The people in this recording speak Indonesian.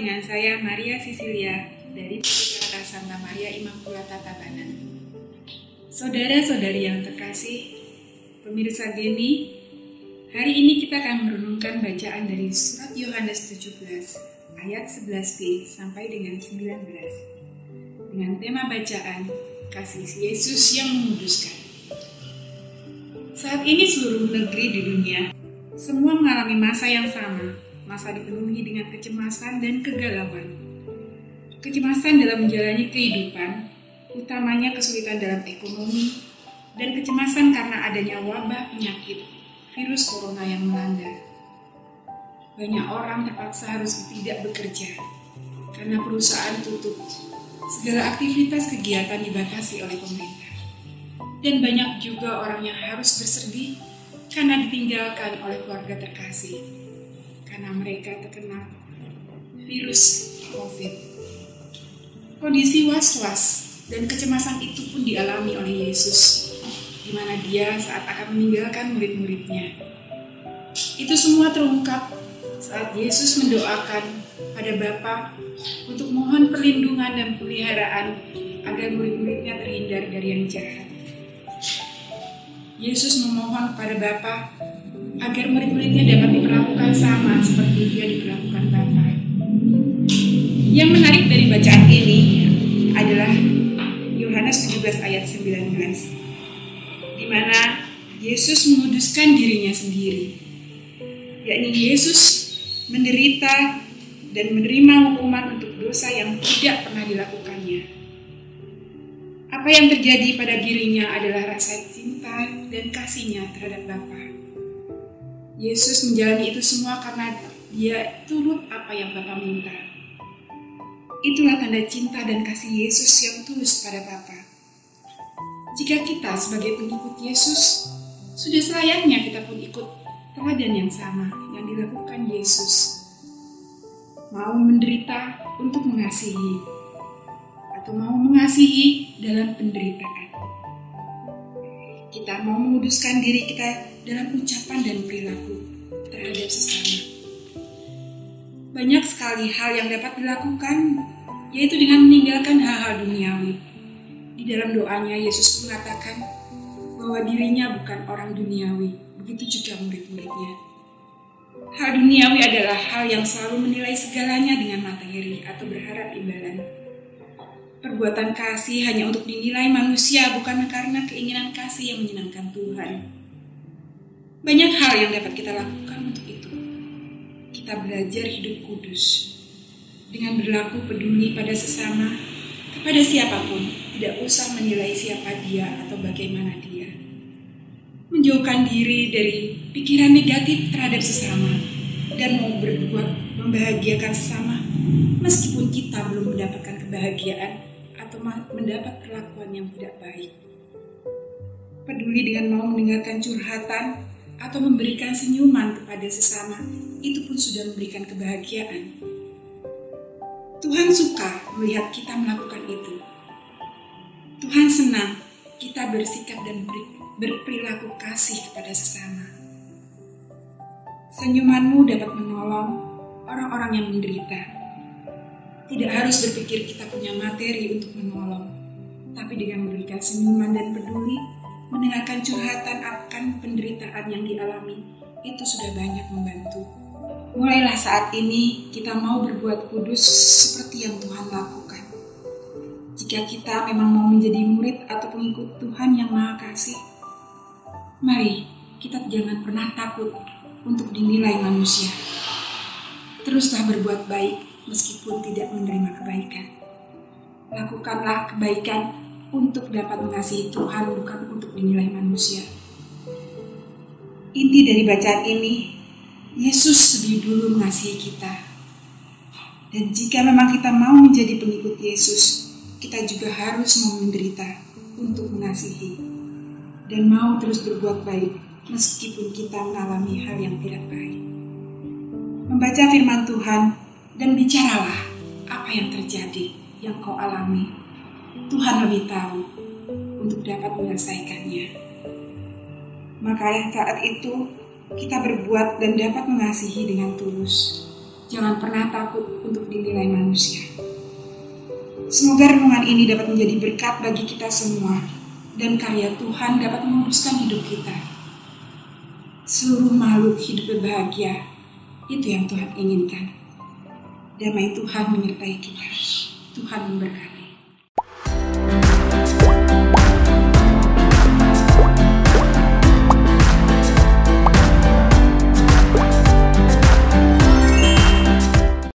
dengan saya Maria Sisilia dari Pusat Santa Maria Immaculata Tabanan. Saudara-saudari yang terkasih, pemirsa Geni, hari ini kita akan merenungkan bacaan dari surat Yohanes 17 ayat 11b sampai dengan 19 dengan tema bacaan kasih Yesus yang menguduskan. Saat ini seluruh negeri di dunia semua mengalami masa yang sama, masa dipenuhi dengan kecemasan dan kegalauan. Kecemasan dalam menjalani kehidupan, utamanya kesulitan dalam ekonomi, dan kecemasan karena adanya wabah penyakit virus corona yang melanda. Banyak orang terpaksa harus tidak bekerja karena perusahaan tutup. Segala aktivitas kegiatan dibatasi oleh pemerintah. Dan banyak juga orang yang harus bersedih karena ditinggalkan oleh keluarga terkasih karena mereka terkena virus COVID. Kondisi was-was dan kecemasan itu pun dialami oleh Yesus, di mana dia saat akan meninggalkan murid-muridnya. Itu semua terungkap saat Yesus mendoakan pada Bapa untuk mohon perlindungan dan peliharaan agar murid-muridnya terhindar dari yang jahat. Yesus memohon kepada Bapa agar murid-muridnya dapat diperlakukan mana Yesus menguduskan dirinya sendiri yakni Yesus menderita dan menerima hukuman untuk dosa yang tidak pernah dilakukannya. Apa yang terjadi pada dirinya adalah rasa cinta dan kasihnya terhadap Bapa. Yesus menjalani itu semua karena dia turut apa yang Bapa minta. Itulah tanda cinta dan kasih Yesus yang tulus pada Bapa. Jika kita sebagai pengikut Yesus, sudah selayaknya kita pun ikut teladan yang sama yang dilakukan Yesus. Mau menderita untuk mengasihi, atau mau mengasihi dalam penderitaan. Kita mau menguduskan diri kita dalam ucapan dan perilaku terhadap sesama. Banyak sekali hal yang dapat dilakukan, yaitu dengan meninggalkan hal-hal duniawi. Di dalam doanya, Yesus mengatakan bahwa dirinya bukan orang duniawi, begitu juga murid-muridnya. Hal duniawi adalah hal yang selalu menilai segalanya dengan materi atau berharap imbalan. Perbuatan kasih hanya untuk dinilai manusia bukan karena keinginan kasih yang menyenangkan Tuhan. Banyak hal yang dapat kita lakukan untuk itu. Kita belajar hidup kudus dengan berlaku peduli pada sesama, kepada siapa pun, tidak usah menilai siapa dia atau bagaimana dia. Menjauhkan diri dari pikiran negatif terhadap sesama dan mau berbuat membahagiakan sesama meskipun kita belum mendapatkan kebahagiaan atau mendapat perlakuan yang tidak baik. Peduli dengan mau mendengarkan curhatan atau memberikan senyuman kepada sesama, itu pun sudah memberikan kebahagiaan. Tuhan suka melihat kita melakukan itu. Tuhan senang kita bersikap dan berperilaku kasih kepada sesama. Senyumanmu dapat menolong orang-orang yang menderita tidak harus berpikir kita punya materi untuk menolong, tapi dengan memberikan senyuman dan peduli, mendengarkan curhatan akan penderitaan yang dialami, itu sudah banyak membantu. Mulailah saat ini kita mau berbuat kudus seperti yang Tuhan lakukan. Jika kita memang mau menjadi murid atau pengikut Tuhan yang Maha Kasih, mari kita jangan pernah takut untuk dinilai manusia. Teruslah berbuat baik meskipun tidak menerima kebaikan. Lakukanlah kebaikan untuk dapat mengasihi Tuhan, bukan untuk dinilai manusia. Inti dari bacaan ini, Yesus lebih dulu mengasihi kita. Dan jika memang kita mau menjadi pengikut Yesus, kita juga harus mau menderita untuk mengasihi. Dan mau terus berbuat baik meskipun kita mengalami hal yang tidak baik. Membaca firman Tuhan dan bicaralah apa yang terjadi yang kau alami. Tuhan lebih tahu untuk dapat menyelesaikannya. Maka saat itu kita berbuat dan dapat mengasihi dengan tulus. Jangan pernah takut untuk dinilai manusia. Semoga renungan ini dapat menjadi berkat bagi kita semua dan karya Tuhan dapat menguruskan hidup kita. Seluruh makhluk hidup berbahagia, itu yang Tuhan inginkan. Damai Tuhan menyertai kita. Tuhan memberkati.